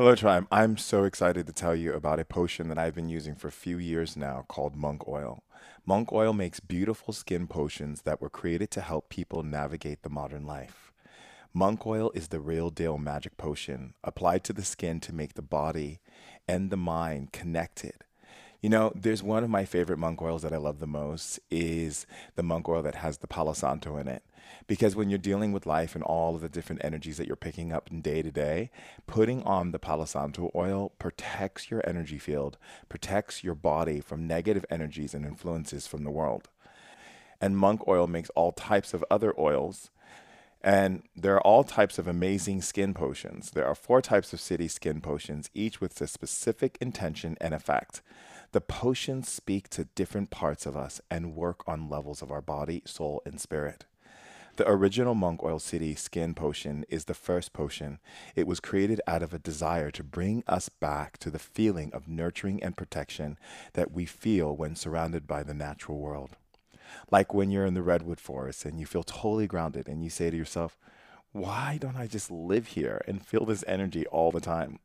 Hello, Tribe. I'm so excited to tell you about a potion that I've been using for a few years now called Monk Oil. Monk Oil makes beautiful skin potions that were created to help people navigate the modern life. Monk Oil is the real deal magic potion applied to the skin to make the body and the mind connected you know, there's one of my favorite monk oils that I love the most is the monk oil that has the Palo Santo in it. Because when you're dealing with life and all of the different energies that you're picking up day to day, putting on the Palo Santo oil protects your energy field, protects your body from negative energies and influences from the world. And monk oil makes all types of other oils. And there are all types of amazing skin potions. There are four types of city skin potions, each with a specific intention and effect. The potions speak to different parts of us and work on levels of our body, soul, and spirit. The original Monk Oil City skin potion is the first potion. It was created out of a desire to bring us back to the feeling of nurturing and protection that we feel when surrounded by the natural world. Like when you're in the redwood forest and you feel totally grounded and you say to yourself, why don't I just live here and feel this energy all the time?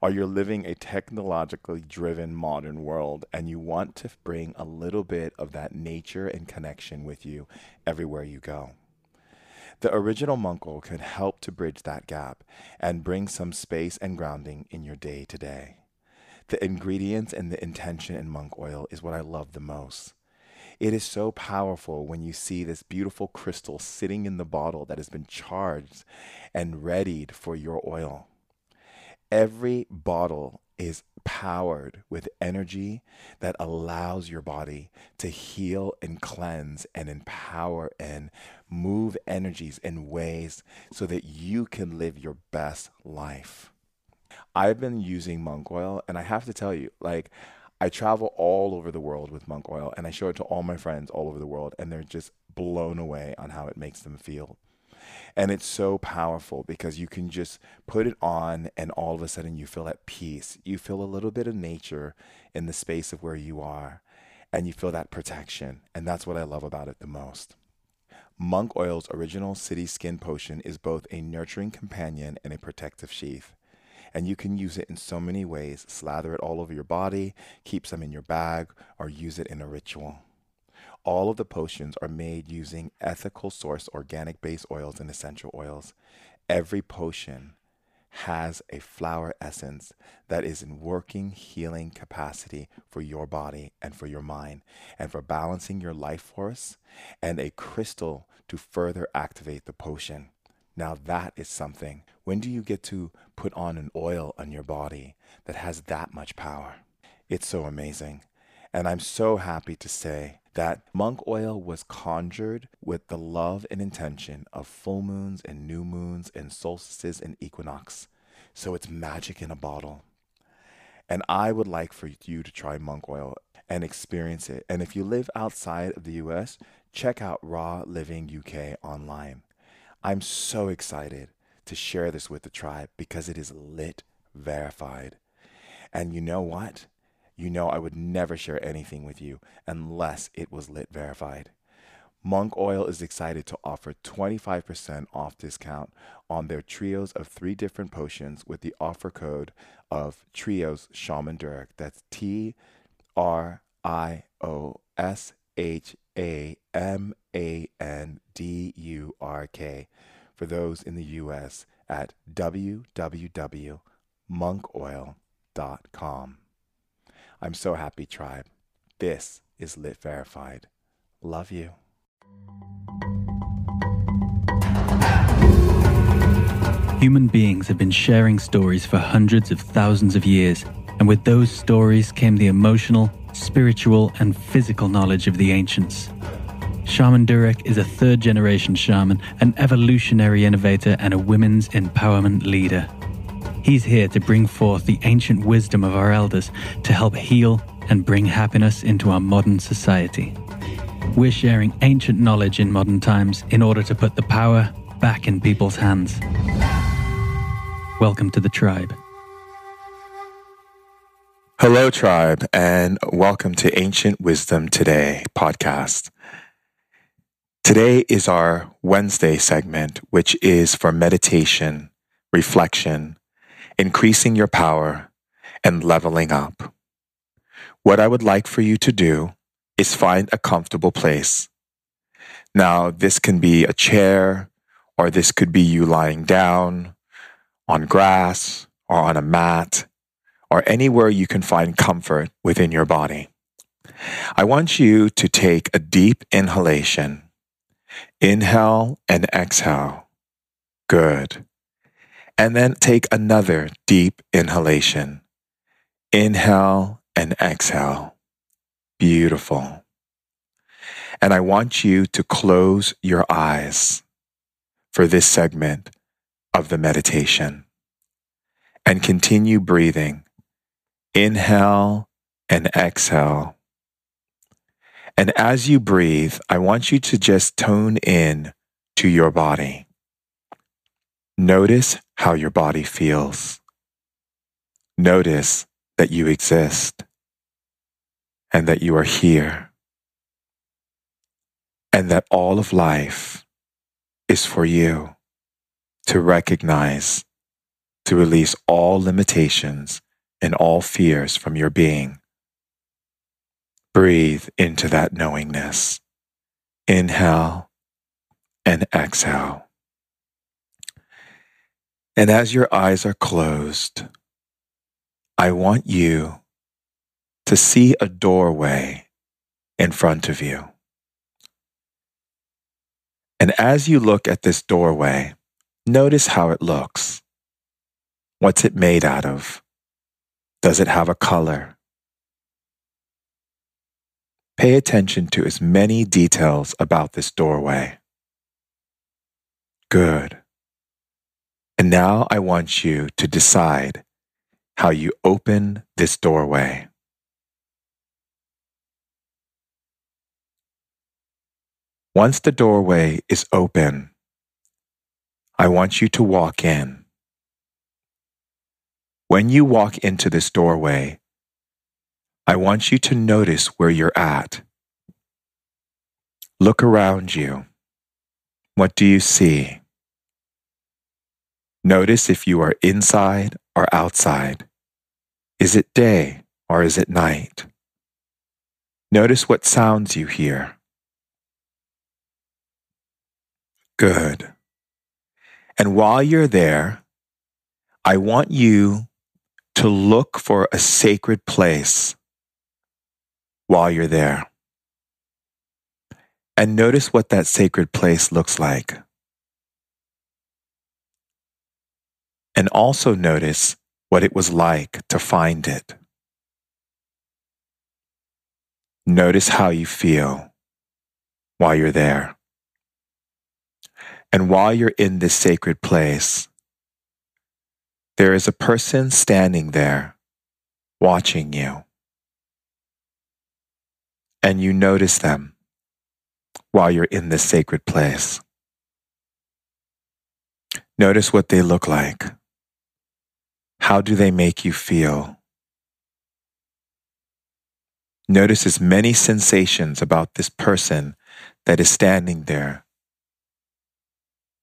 Or you're living a technologically driven modern world and you want to bring a little bit of that nature and connection with you everywhere you go. The original oil can help to bridge that gap and bring some space and grounding in your day to day. The ingredients and the intention in monk oil is what I love the most. It is so powerful when you see this beautiful crystal sitting in the bottle that has been charged and readied for your oil every bottle is powered with energy that allows your body to heal and cleanse and empower and move energies in ways so that you can live your best life. I've been using monk oil, and I have to tell you, like, I travel all over the world with monk oil, and I show it to all my friends all over the world, and they're just blown away on how it makes them feel. And it's so powerful because you can just put it on and all of a sudden you feel at peace. You feel a little bit of nature in the space of where you are and you feel that protection. And that's what I love about it the most. Monk Oil's original City Skin Potion is both a nurturing companion and a protective sheath. And you can use it in so many ways slather it all over your body, keep some in your bag, or use it in a ritual. All of the potions are made using ethical source organic base oils and essential oils. Every potion has a flower essence that is in working healing capacity for your body and for your mind and for balancing your life force and a crystal to further activate the potion. Now that is something. When do you get to put on an oil on your body that has that much power? It's so amazing. And I'm so happy to say that monk oil was conjured with the love and intention of full moons and new moons and solstices and equinox. So it's magic in a bottle. And I would like for you to try monk oil and experience it. And if you live outside of the US, check out Raw Living UK online. I'm so excited to share this with the tribe because it is lit verified. And you know what? You know I would never share anything with you unless it was lit verified. Monk Oil is excited to offer 25% off discount on their trios of three different potions with the offer code of Trios Shaman Durek. That's T R I O S H A M A N D U R K for those in the US at www.monkoil.com. I'm so happy, tribe. This is Lit Verified. Love you. Human beings have been sharing stories for hundreds of thousands of years, and with those stories came the emotional, spiritual, and physical knowledge of the ancients. Shaman Durek is a third generation shaman, an evolutionary innovator, and a women's empowerment leader. He's here to bring forth the ancient wisdom of our elders to help heal and bring happiness into our modern society. We're sharing ancient knowledge in modern times in order to put the power back in people's hands. Welcome to the tribe. Hello, tribe, and welcome to Ancient Wisdom Today podcast. Today is our Wednesday segment, which is for meditation, reflection, increasing your power, and leveling up. What I would like for you to do is find a comfortable place. Now, this can be a chair, or this could be you lying down on grass or on a mat, or anywhere you can find comfort within your body. I want you to take a deep inhalation. Inhale and exhale. Good. And then take another deep inhalation. Inhale and exhale. Beautiful. And I want you to close your eyes for this segment of the meditation and continue breathing. Inhale and exhale. And as you breathe, I want you to just tone in to your body. Notice how your body feels. Notice that you exist and that you are here and that all of life is for you to recognize, to release all limitations and all fears from your being. Breathe into that knowingness. Inhale and exhale. And as your eyes are closed, I want you to see a doorway in front of you. And as you look at this doorway, notice how it looks. What's it made out of? Does it have a color? Pay attention to as many details about this doorway. Good. And now I want you to decide how you open this doorway. Once the doorway is open, I want you to walk in. When you walk into this doorway, I want you to notice where you're at. Look around you. What do you see? Notice if you are inside or outside. Is it day or is it night? Notice what sounds you hear. Good. And while you're there, I want you to look for a sacred place while you're there. And notice what that sacred place looks like. And also notice what it was like to find it. Notice how you feel while you're there. And while you're in this sacred place, there is a person standing there watching you. And you notice them while you're in this sacred place. Notice what they look like. How do they make you feel? Notice as many sensations about this person that is standing there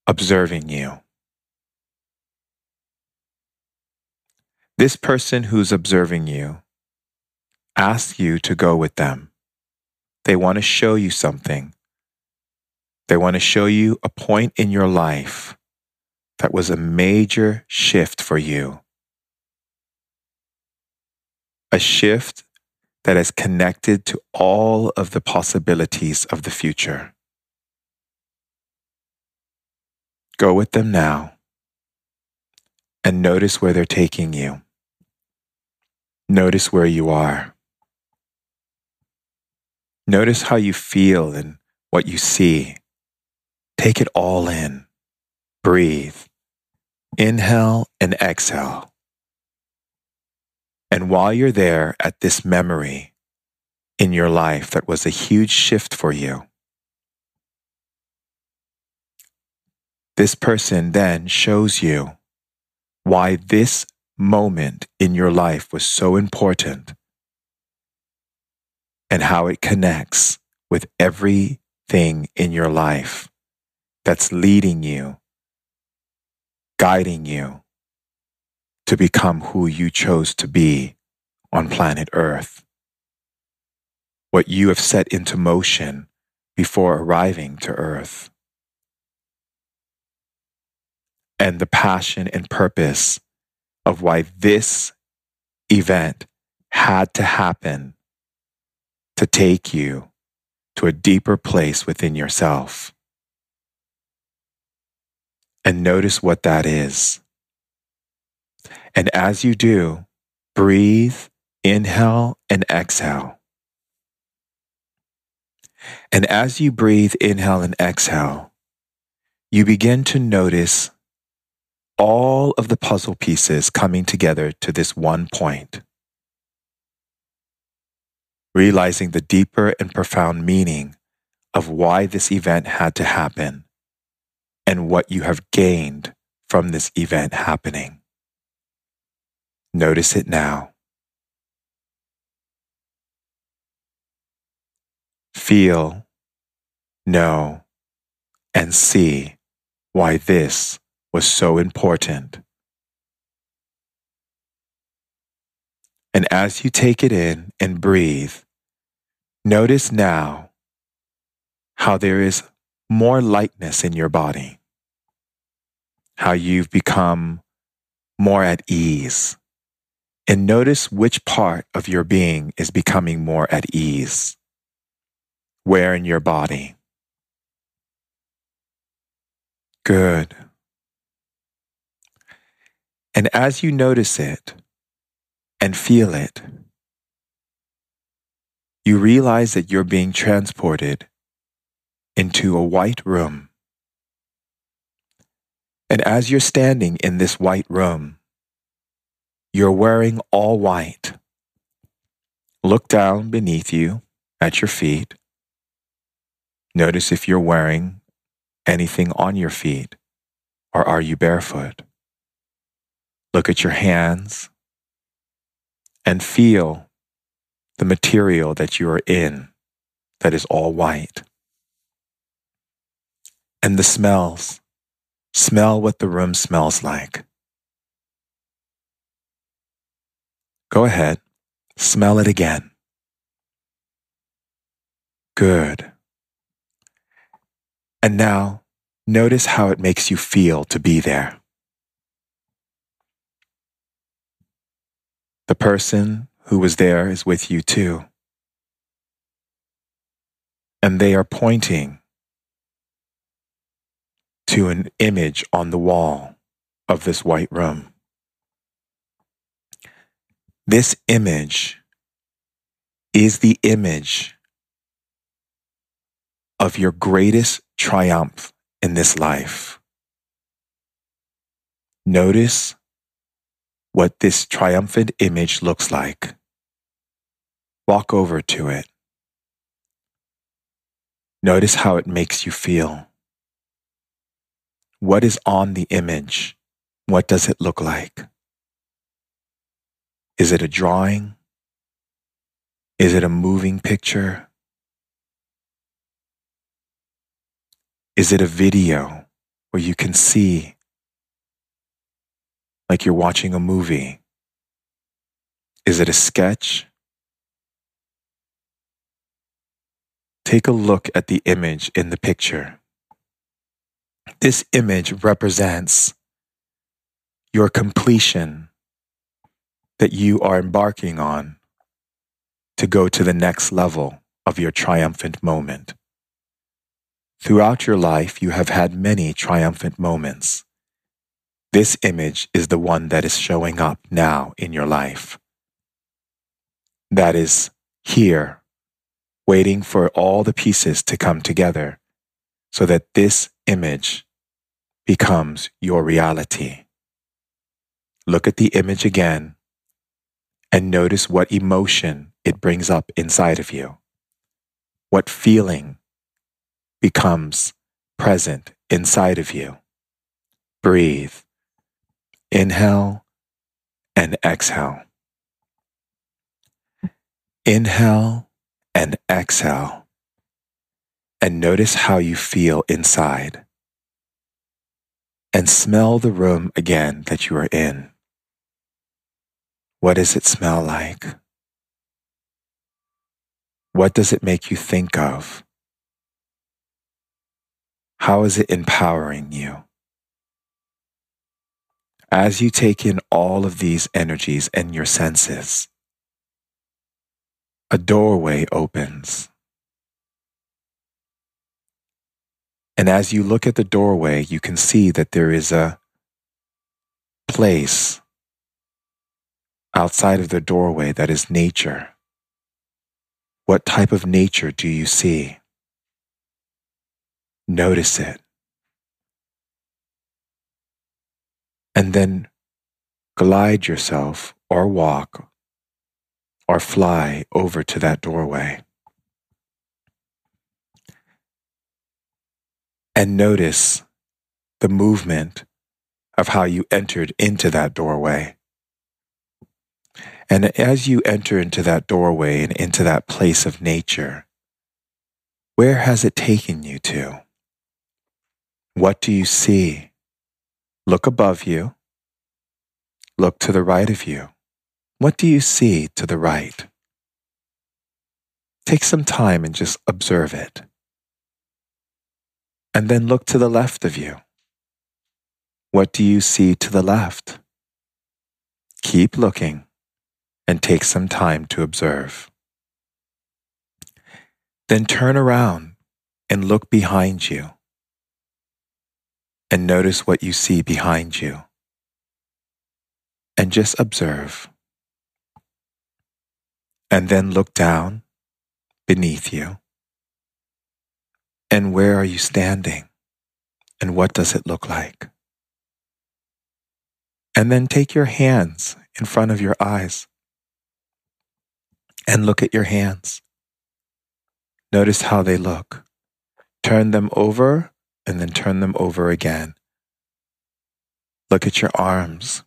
observing you. This person who's observing you asks you to go with them. They want to show you something. They want to show you a point in your life that was a major shift for you. A shift that is connected to all of the possibilities of the future. Go with them now and notice where they're taking you. Notice where you are. Notice how you feel and what you see. Take it all in. Breathe. Inhale and exhale. And while you're there at this memory in your life that was a huge shift for you, This person then shows you why this moment in your life was so important and how it connects with everything in your life that's leading you, guiding you to become who you chose to be on planet Earth. What you have set into motion before arriving to Earth. And the passion and purpose of why this event had to happen to take you to a deeper place within yourself. And notice what that is. And as you do, breathe, inhale, and exhale. And as you breathe, inhale, and exhale, you begin to notice all of the puzzle pieces coming together to this one point. Realizing the deeper and profound meaning of why this event had to happen and what you have gained from this event happening. Notice it now. Feel, know, and see why this was so important. And as you take it in and breathe, notice now how there is more lightness in your body, how you've become more at ease. And notice which part of your being is becoming more at ease. Where in your body? Good. And as you notice it and feel it, you realize that you're being transported into a white room. And as you're standing in this white room, you're wearing all white. Look down beneath you at your feet. Notice if you're wearing anything on your feet or are you barefoot? Look at your hands and feel the material that you are in that is all white. And the smells. Smell what the room smells like. Go ahead, smell it again. Good. And now, notice how it makes you feel to be there. The person who was there is with you too. And they are pointing to an image on the wall of this white room. This image is the image of your greatest triumph in this life. Notice what this triumphant image looks like. Walk over to it. Notice how it makes you feel. What is on the image? What does it look like? Is it a drawing? Is it a moving picture? Is it a video where you can see like you're watching a movie? Is it a sketch? Take a look at the image in the picture. This image represents your completion that you are embarking on to go to the next level of your triumphant moment. Throughout your life, you have had many triumphant moments. This image is the one that is showing up now in your life. That is here, waiting for all the pieces to come together so that this image becomes your reality. Look at the image again and notice what emotion it brings up inside of you. What feeling becomes present inside of you. Breathe. Inhale and exhale. Inhale and exhale. And notice how you feel inside. And smell the room again that you are in. What does it smell like? What does it make you think of? How is it empowering you? As you take in all of these energies and your senses, a doorway opens. And as you look at the doorway, you can see that there is a place outside of the doorway that is nature. What type of nature do you see? Notice it. And then glide yourself or walk or fly over to that doorway. And notice the movement of how you entered into that doorway. And as you enter into that doorway and into that place of nature, where has it taken you to? What do you see? Look above you. Look to the right of you. What do you see to the right? Take some time and just observe it. And then look to the left of you. What do you see to the left? Keep looking and take some time to observe. Then turn around and look behind you and notice what you see behind you. And just observe. And then look down beneath you. And where are you standing? And what does it look like? And then take your hands in front of your eyes and look at your hands. Notice how they look. Turn them over and then turn them over again. Look at your arms.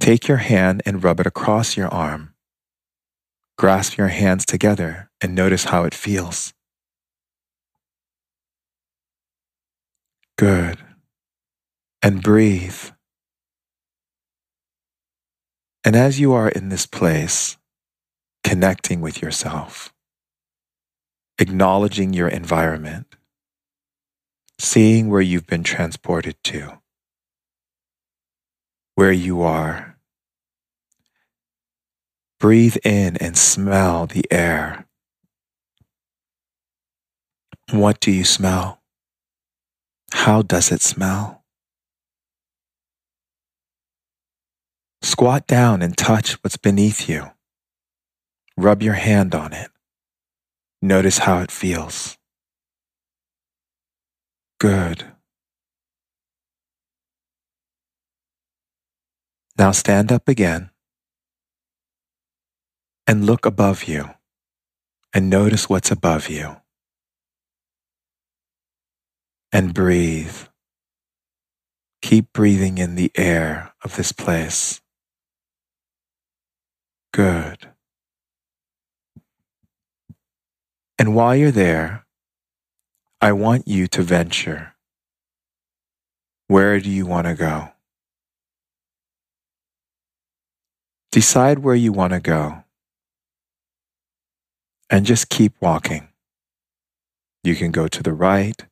Take your hand and rub it across your arm. Grasp your hands together and notice how it feels. Good. And breathe. And as you are in this place, connecting with yourself, acknowledging your environment, seeing where you've been transported to, where you are. Breathe in and smell the air. What do you smell? How does it smell? Squat down and touch what's beneath you. Rub your hand on it. Notice how it feels. Good. Now stand up again and look above you and notice what's above you. And breathe. Keep breathing in the air of this place. Good. And while you're there, I want you to venture. Where do you want to go? Decide where you want to go and just keep walking. You can go to the right,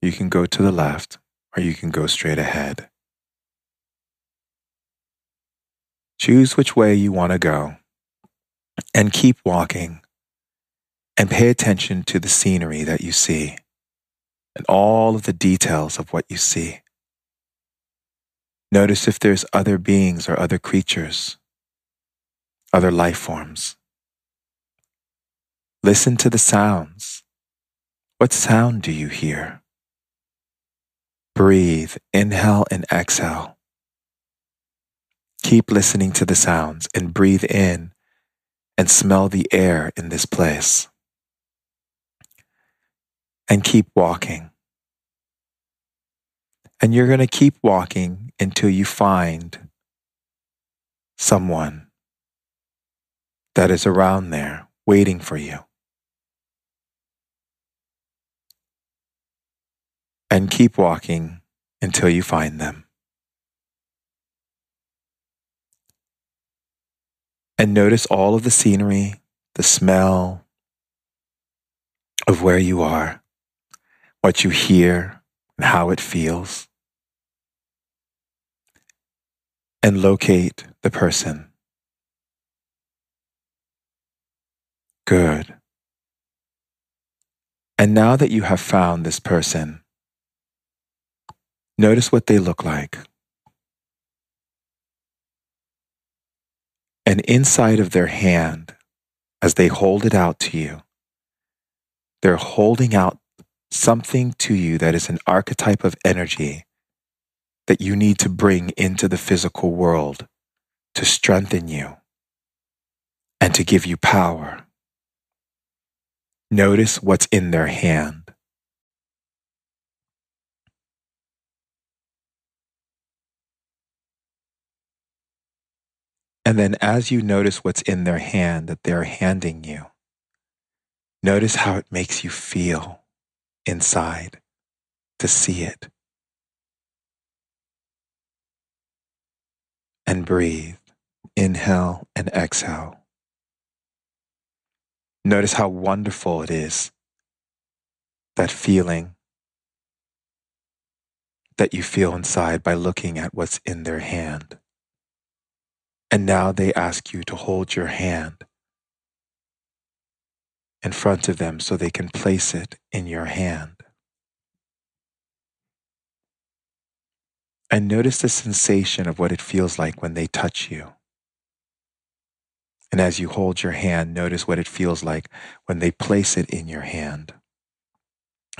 you can go to the left, or you can go straight ahead. Choose which way you want to go and keep walking and pay attention to the scenery that you see and all of the details of what you see. Notice if there's other beings or other creatures, other life forms. Listen to the sounds. What sound do you hear? Breathe, inhale and exhale. Keep listening to the sounds and breathe in and smell the air in this place. And keep walking. And you're going to keep walking until you find someone that is around there waiting for you. And keep walking until you find them. And notice all of the scenery, the smell of where you are, what you hear, and how it feels. And locate the person. Good. And now that you have found this person, notice what they look like. And inside of their hand, as they hold it out to you, they're holding out something to you that is an archetype of energy that you need to bring into the physical world to strengthen you and to give you power. Notice what's in their hand. And then, as you notice what's in their hand that they're handing you, notice how it makes you feel inside to see it. And breathe. Inhale and exhale. Notice how wonderful it is, that feeling that you feel inside by looking at what's in their hand. And now they ask you to hold your hand in front of them so they can place it in your hand. And notice the sensation of what it feels like when they touch you. And as you hold your hand, notice what it feels like when they place it in your hand.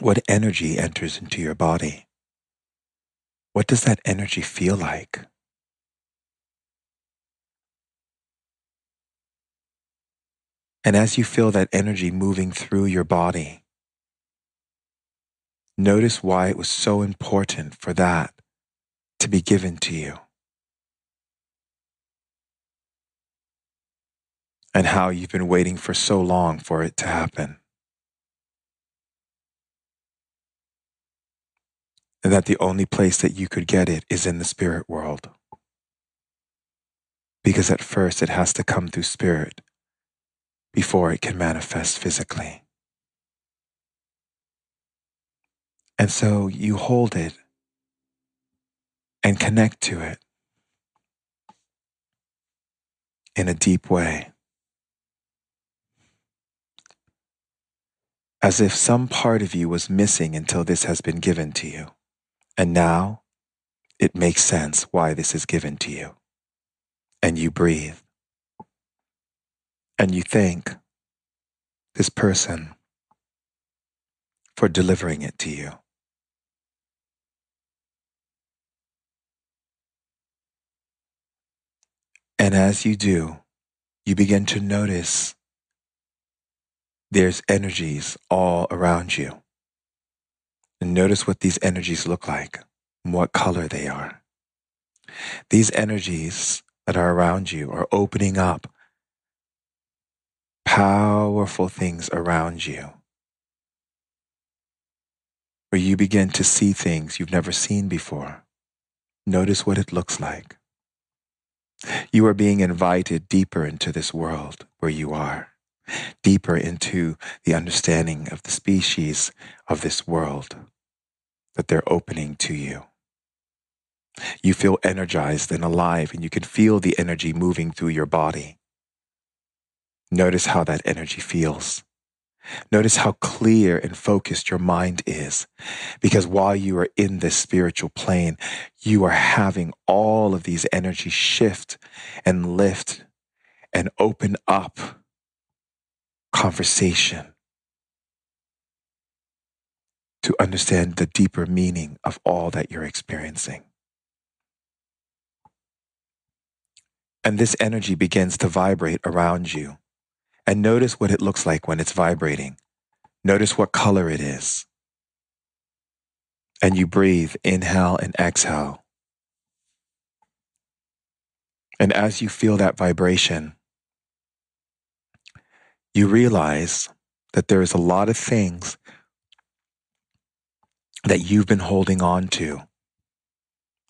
What energy enters into your body? What does that energy feel like? And as you feel that energy moving through your body, notice why it was so important for that to be given to you. and how you've been waiting for so long for it to happen. And that the only place that you could get it is in the spirit world. Because at first it has to come through spirit before it can manifest physically. And so you hold it and connect to it in a deep way. as if some part of you was missing until this has been given to you. And now it makes sense why this is given to you. And you breathe. And you thank this person for delivering it to you. And as you do, you begin to notice there's energies all around you. And notice what these energies look like and what color they are. These energies that are around you are opening up powerful things around you where you begin to see things you've never seen before. Notice what it looks like. You are being invited deeper into this world where you are deeper into the understanding of the species of this world that they're opening to you. You feel energized and alive, and you can feel the energy moving through your body. Notice how that energy feels. Notice how clear and focused your mind is. Because while you are in this spiritual plane, you are having all of these energies shift and lift and open up conversation to understand the deeper meaning of all that you're experiencing. And this energy begins to vibrate around you. And notice what it looks like when it's vibrating. Notice what color it is. And you breathe, inhale and exhale. And as you feel that vibration, you realize that there is a lot of things that you've been holding on to,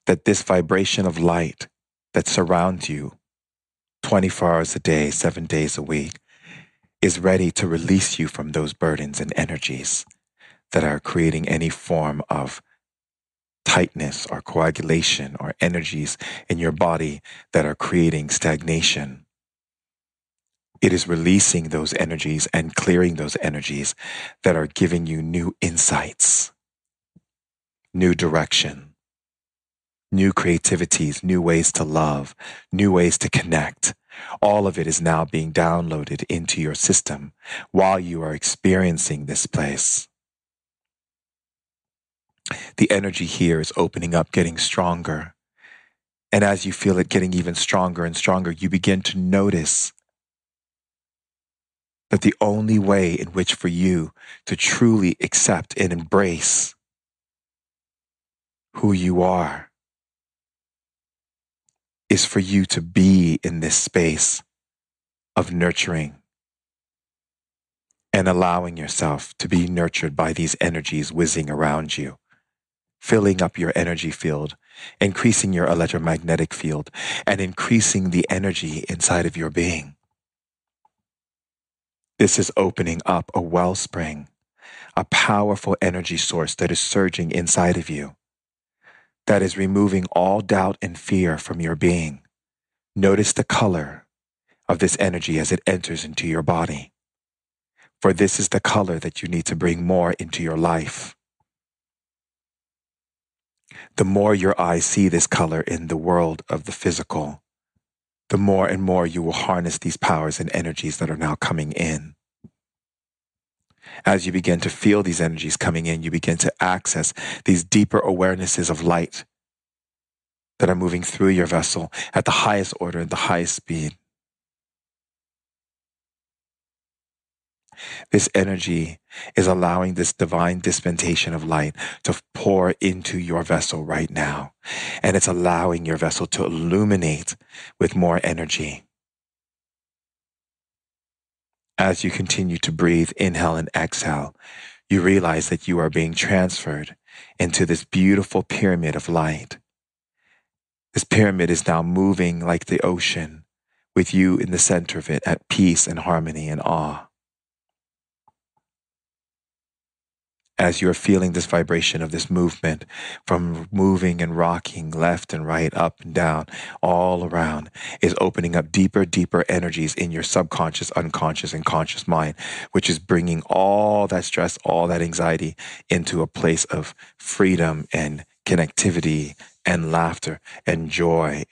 that this vibration of light that surrounds you 24 hours a day, seven days a week, is ready to release you from those burdens and energies that are creating any form of tightness or coagulation or energies in your body that are creating stagnation. It is releasing those energies and clearing those energies that are giving you new insights, new direction, new creativities, new ways to love, new ways to connect. All of it is now being downloaded into your system while you are experiencing this place. The energy here is opening up, getting stronger. And as you feel it getting even stronger and stronger, you begin to notice that the only way in which for you to truly accept and embrace who you are is for you to be in this space of nurturing and allowing yourself to be nurtured by these energies whizzing around you, filling up your energy field, increasing your electromagnetic field, and increasing the energy inside of your being. This is opening up a wellspring, a powerful energy source that is surging inside of you, that is removing all doubt and fear from your being. Notice the color of this energy as it enters into your body. For this is the color that you need to bring more into your life. The more your eyes see this color in the world of the physical, the more and more you will harness these powers and energies that are now coming in. As you begin to feel these energies coming in, you begin to access these deeper awarenesses of light that are moving through your vessel at the highest order and the highest speed. This energy is allowing this divine dispensation of light to pour into your vessel right now. And it's allowing your vessel to illuminate with more energy. As you continue to breathe, inhale and exhale, you realize that you are being transferred into this beautiful pyramid of light. This pyramid is now moving like the ocean, with you in the center of it at peace and harmony and awe. As you're feeling this vibration of this movement from moving and rocking left and right, up and down, all around, is opening up deeper, deeper energies in your subconscious, unconscious, and conscious mind, which is bringing all that stress, all that anxiety into a place of freedom and connectivity and laughter and joy.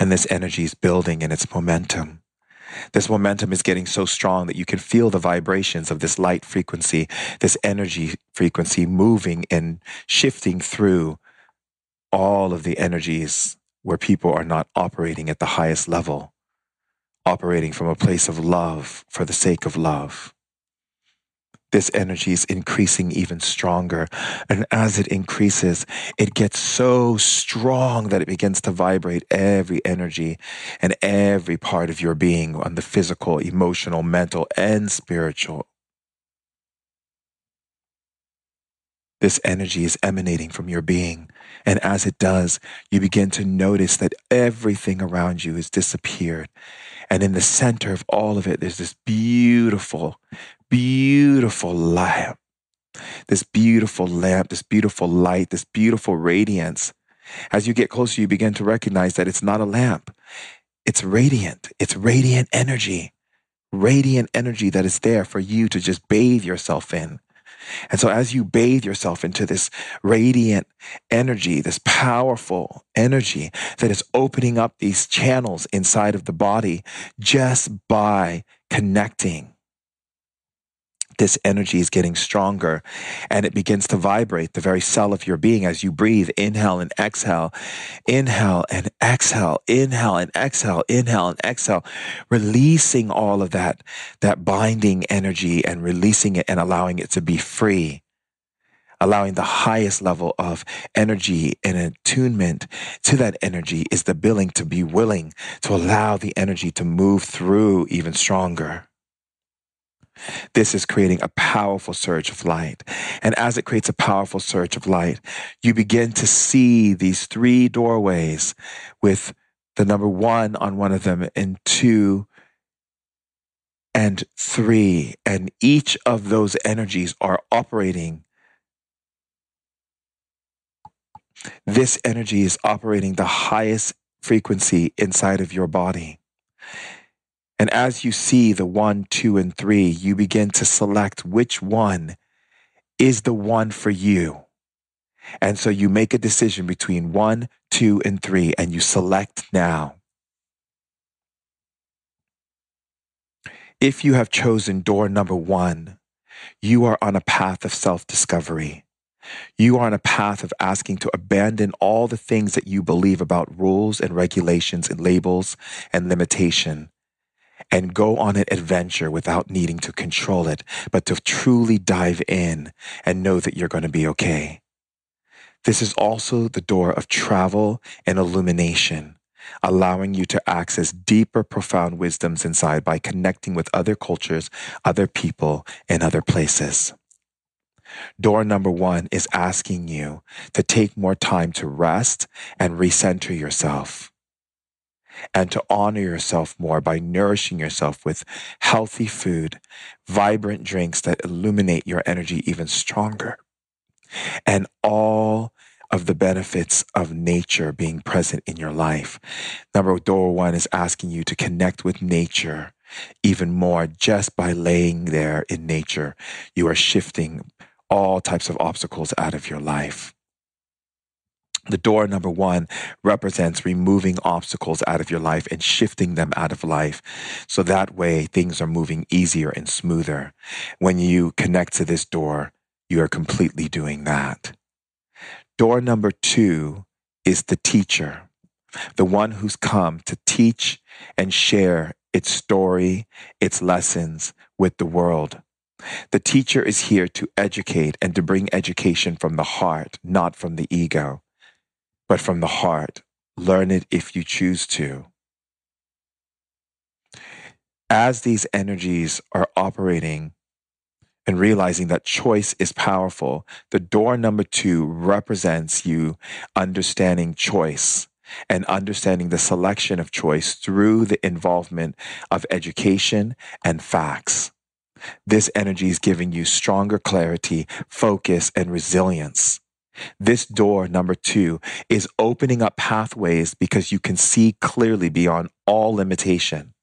And this energy is building in its momentum. This momentum is getting so strong that you can feel the vibrations of this light frequency, this energy frequency moving and shifting through all of the energies where people are not operating at the highest level, operating from a place of love for the sake of love this energy is increasing even stronger. And as it increases, it gets so strong that it begins to vibrate every energy and every part of your being on the physical, emotional, mental, and spiritual. This energy is emanating from your being. And as it does, you begin to notice that everything around you has disappeared. And in the center of all of it, there's this beautiful, beautiful lamp, this beautiful lamp, this beautiful light, this beautiful radiance. As you get closer, you begin to recognize that it's not a lamp. It's radiant. It's radiant energy, radiant energy that is there for you to just bathe yourself in. And so as you bathe yourself into this radiant energy, this powerful energy that is opening up these channels inside of the body just by connecting this energy is getting stronger and it begins to vibrate the very cell of your being as you breathe. Inhale and exhale, inhale and exhale, inhale and exhale, inhale and exhale, releasing all of that, that binding energy and releasing it and allowing it to be free. Allowing the highest level of energy and attunement to that energy is the billing to be willing to allow the energy to move through even stronger. This is creating a powerful surge of light. And as it creates a powerful surge of light, you begin to see these three doorways with the number one on one of them, and two and three. And each of those energies are operating. This energy is operating the highest frequency inside of your body. And as you see the one, two, and three, you begin to select which one is the one for you. And so you make a decision between one, two, and three, and you select now. If you have chosen door number one, you are on a path of self discovery. You are on a path of asking to abandon all the things that you believe about rules and regulations and labels and limitation and go on an adventure without needing to control it, but to truly dive in and know that you're going to be okay. This is also the door of travel and illumination, allowing you to access deeper, profound wisdoms inside by connecting with other cultures, other people, and other places. Door number one is asking you to take more time to rest and recenter yourself and to honor yourself more by nourishing yourself with healthy food, vibrant drinks that illuminate your energy even stronger, and all of the benefits of nature being present in your life. Number door one is asking you to connect with nature even more just by laying there in nature. You are shifting all types of obstacles out of your life. The door number one represents removing obstacles out of your life and shifting them out of life. So that way things are moving easier and smoother. When you connect to this door, you are completely doing that. Door number two is the teacher, the one who's come to teach and share its story, its lessons with the world. The teacher is here to educate and to bring education from the heart, not from the ego but from the heart. Learn it if you choose to. As these energies are operating and realizing that choice is powerful, the door number two represents you understanding choice and understanding the selection of choice through the involvement of education and facts. This energy is giving you stronger clarity, focus, and resilience. This door, number two, is opening up pathways because you can see clearly beyond all limitation.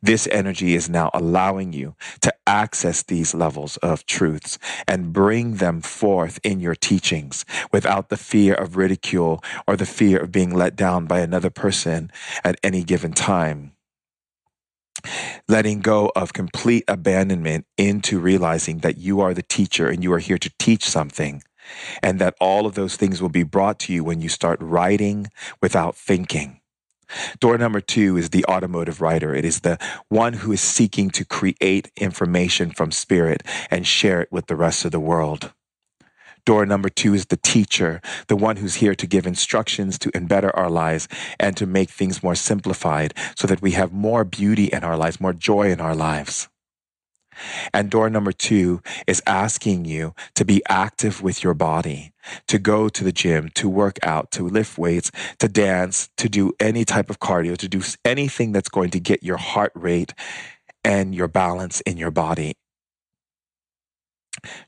This energy is now allowing you to access these levels of truths and bring them forth in your teachings without the fear of ridicule or the fear of being let down by another person at any given time. Letting go of complete abandonment into realizing that you are the teacher and you are here to teach something and that all of those things will be brought to you when you start writing without thinking. Door number two is the automatic writer. It is the one who is seeking to create information from spirit and share it with the rest of the world. Door number two is the teacher, the one who's here to give instructions to better our lives and to make things more simplified so that we have more beauty in our lives, more joy in our lives. And door number two is asking you to be active with your body, to go to the gym, to work out, to lift weights, to dance, to do any type of cardio, to do anything that's going to get your heart rate and your balance in your body.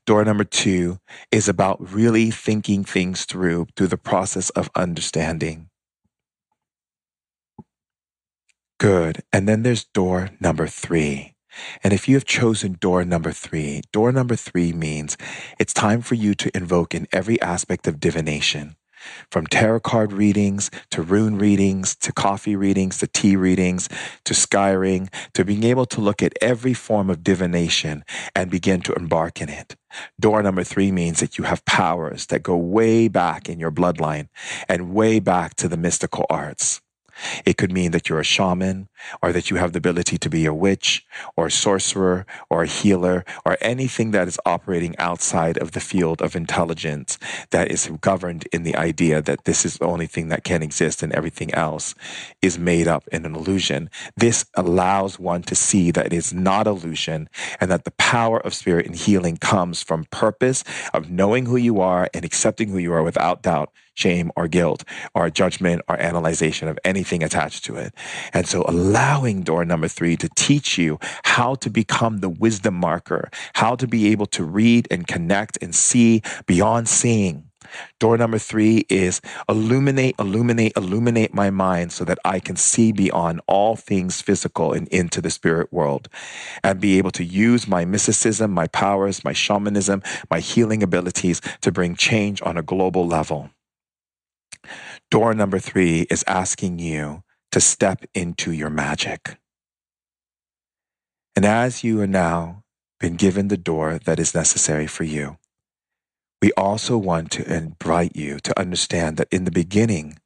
Door number two is about really thinking things through through the process of understanding. Good. And then there's door number three. And if you have chosen door number three, door number three means it's time for you to invoke in every aspect of divination. From tarot card readings to rune readings to coffee readings to tea readings to scrying to being able to look at every form of divination and begin to embark in it. Door number three means that you have powers that go way back in your bloodline and way back to the mystical arts. It could mean that you're a shaman or that you have the ability to be a witch or a sorcerer or a healer or anything that is operating outside of the field of intelligence that is governed in the idea that this is the only thing that can exist and everything else is made up in an illusion. This allows one to see that it is not illusion and that the power of spirit and healing comes from purpose of knowing who you are and accepting who you are without doubt, shame, or guilt, or judgment or analyzation of anything attached to it. And so allowing door number three to teach you how to become the wisdom marker, how to be able to read and connect and see beyond seeing. Door number three is illuminate, illuminate, illuminate my mind so that I can see beyond all things physical and into the spirit world and be able to use my mysticism, my powers, my shamanism, my healing abilities to bring change on a global level. Door number three is asking you to step into your magic. And as you are now been given the door that is necessary for you, we also want to invite you to understand that in the beginning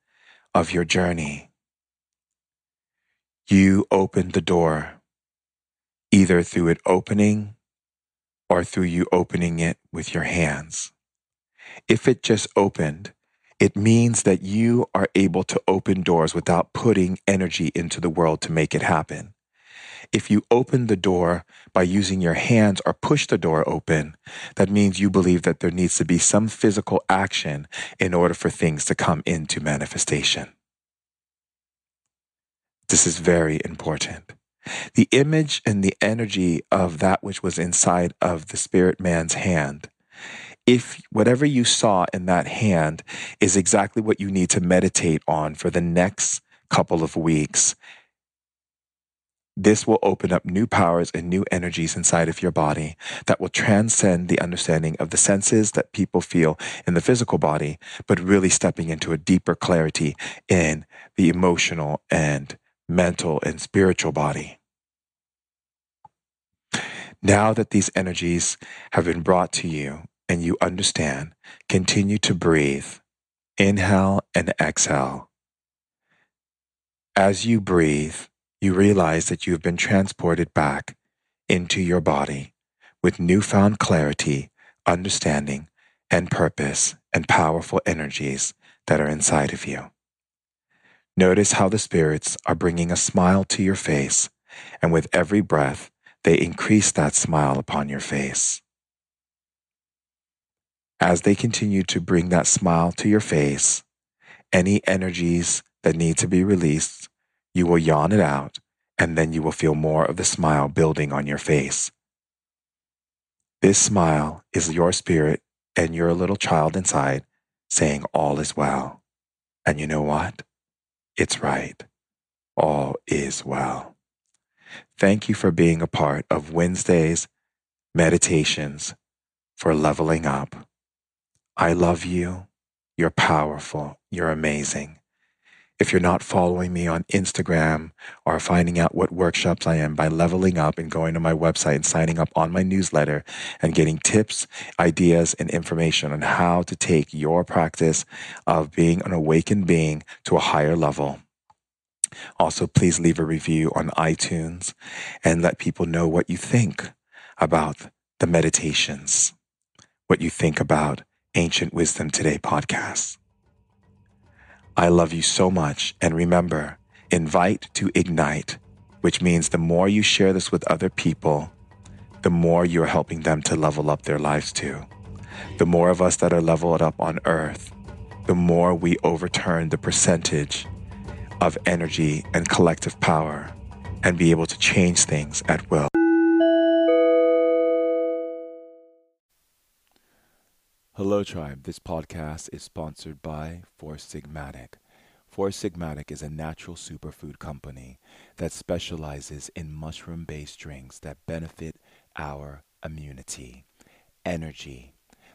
of your journey, you opened the door either through it opening or through you opening it with your hands. If it just opened, it means that you are able to open doors without putting energy into the world to make it happen. If you open the door by using your hands or push the door open, that means you believe that there needs to be some physical action in order for things to come into manifestation. This is very important. The image and the energy of that which was inside of the spirit man's hand if whatever you saw in that hand is exactly what you need to meditate on for the next couple of weeks, this will open up new powers and new energies inside of your body that will transcend the understanding of the senses that people feel in the physical body, but really stepping into a deeper clarity in the emotional and mental and spiritual body. Now that these energies have been brought to you and you understand, continue to breathe. Inhale and exhale. As you breathe, you realize that you have been transported back into your body with newfound clarity, understanding, and purpose and powerful energies that are inside of you. Notice how the spirits are bringing a smile to your face, and with every breath, they increase that smile upon your face. As they continue to bring that smile to your face, any energies that need to be released you will yawn it out, and then you will feel more of the smile building on your face. This smile is your spirit and your little child inside saying, All is well. And you know what? It's right. All is well. Thank you for being a part of Wednesday's meditations for leveling up. I love you. You're powerful. You're amazing. If you're not following me on Instagram or finding out what workshops I am by leveling up and going to my website and signing up on my newsletter and getting tips, ideas, and information on how to take your practice of being an awakened being to a higher level. Also, please leave a review on iTunes and let people know what you think about the meditations, what you think about Ancient Wisdom Today podcast. I love you so much. And remember, invite to ignite, which means the more you share this with other people, the more you're helping them to level up their lives too. The more of us that are leveled up on earth, the more we overturn the percentage of energy and collective power and be able to change things at will. Hello, Tribe. This podcast is sponsored by Four Sigmatic. Four Sigmatic is a natural superfood company that specializes in mushroom based drinks that benefit our immunity, energy,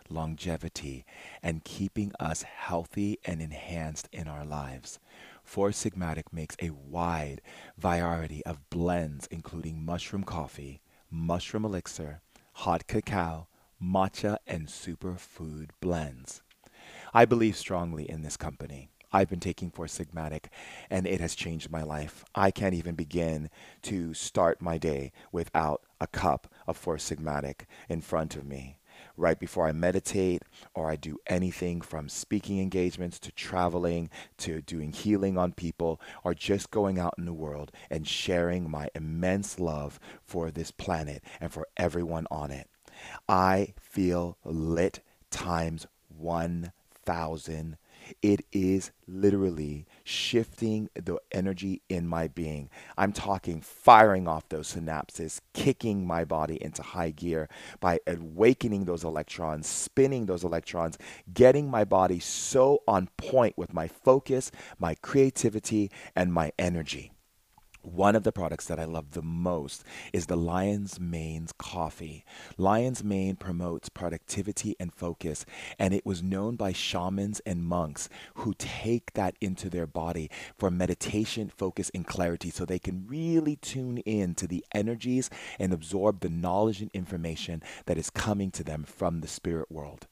longevity, and keeping us healthy and enhanced in our lives. Four Sigmatic makes a wide variety of blends, including mushroom coffee, mushroom elixir, hot cacao, matcha, and superfood blends. I believe strongly in this company. I've been taking Four Sigmatic and it has changed my life. I can't even begin to start my day without a cup of Four Sigmatic in front of me. Right before I meditate, or I do anything from speaking engagements to traveling to doing healing on people, or just going out in the world and sharing my immense love for this planet and for everyone on it. I feel lit times 1,000. It is literally shifting the energy in my being. I'm talking firing off those synapses, kicking my body into high gear by awakening those electrons, spinning those electrons, getting my body so on point with my focus, my creativity, and my energy. One of the products that I love the most is the Lion's Mane's coffee. Lion's Mane promotes productivity and focus, and it was known by shamans and monks who take that into their body for meditation, focus, and clarity so they can really tune in to the energies and absorb the knowledge and information that is coming to them from the spirit world.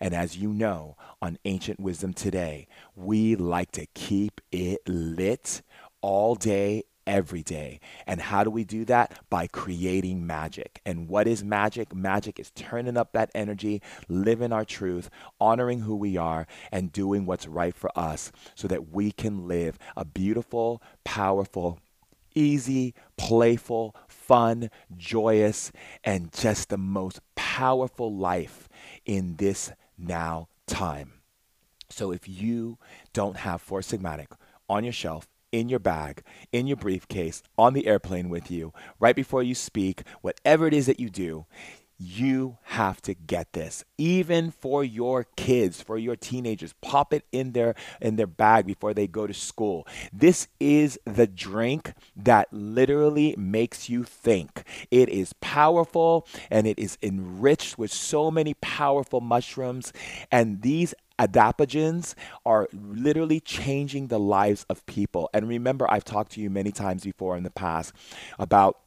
And as you know, on Ancient Wisdom today, we like to keep it lit all day, every day. And how do we do that? By creating magic. And what is magic? Magic is turning up that energy, living our truth, honoring who we are, and doing what's right for us so that we can live a beautiful, powerful, easy, playful, fun, joyous, and just the most powerful life in this now time. So if you don't have Four Sigmatic on your shelf, in your bag, in your briefcase, on the airplane with you, right before you speak, whatever it is that you do, you have to get this. Even for your kids for your teenagers pop it in their in their bag before they go to school. This is the drink that literally makes you think. It is powerful and it is enriched with so many powerful mushrooms and these adaptogens are literally changing the lives of people. And remember, I've talked to you many times before in the past about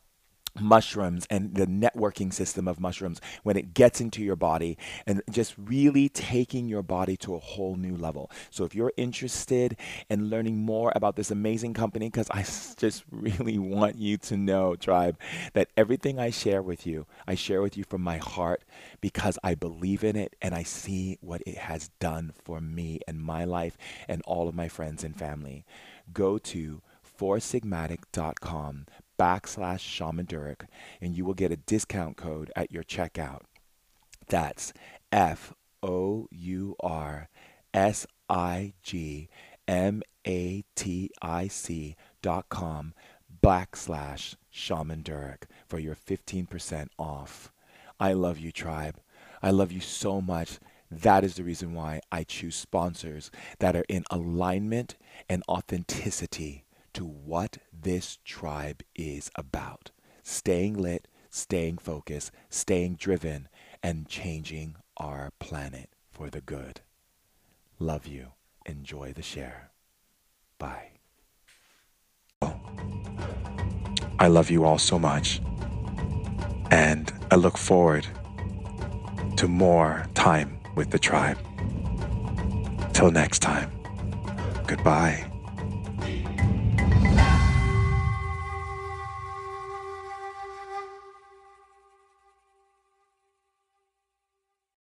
mushrooms and the networking system of mushrooms when it gets into your body and just really taking your body to a whole new level. So if you're interested in learning more about this amazing company cuz I just really want you to know tribe that everything I share with you, I share with you from my heart because I believe in it and I see what it has done for me and my life and all of my friends and family. Go to foursigmatic.com backslash shaman durek and you will get a discount code at your checkout. That's F O U R S I G M A T I C dot com backslash shaman durek for your 15% off. I love you, tribe. I love you so much. That is the reason why I choose sponsors that are in alignment and authenticity to what this tribe is about staying lit, staying focused, staying driven, and changing our planet for the good. Love you. Enjoy the share. Bye. I love you all so much. And I look forward to more time with the tribe. Till next time, goodbye.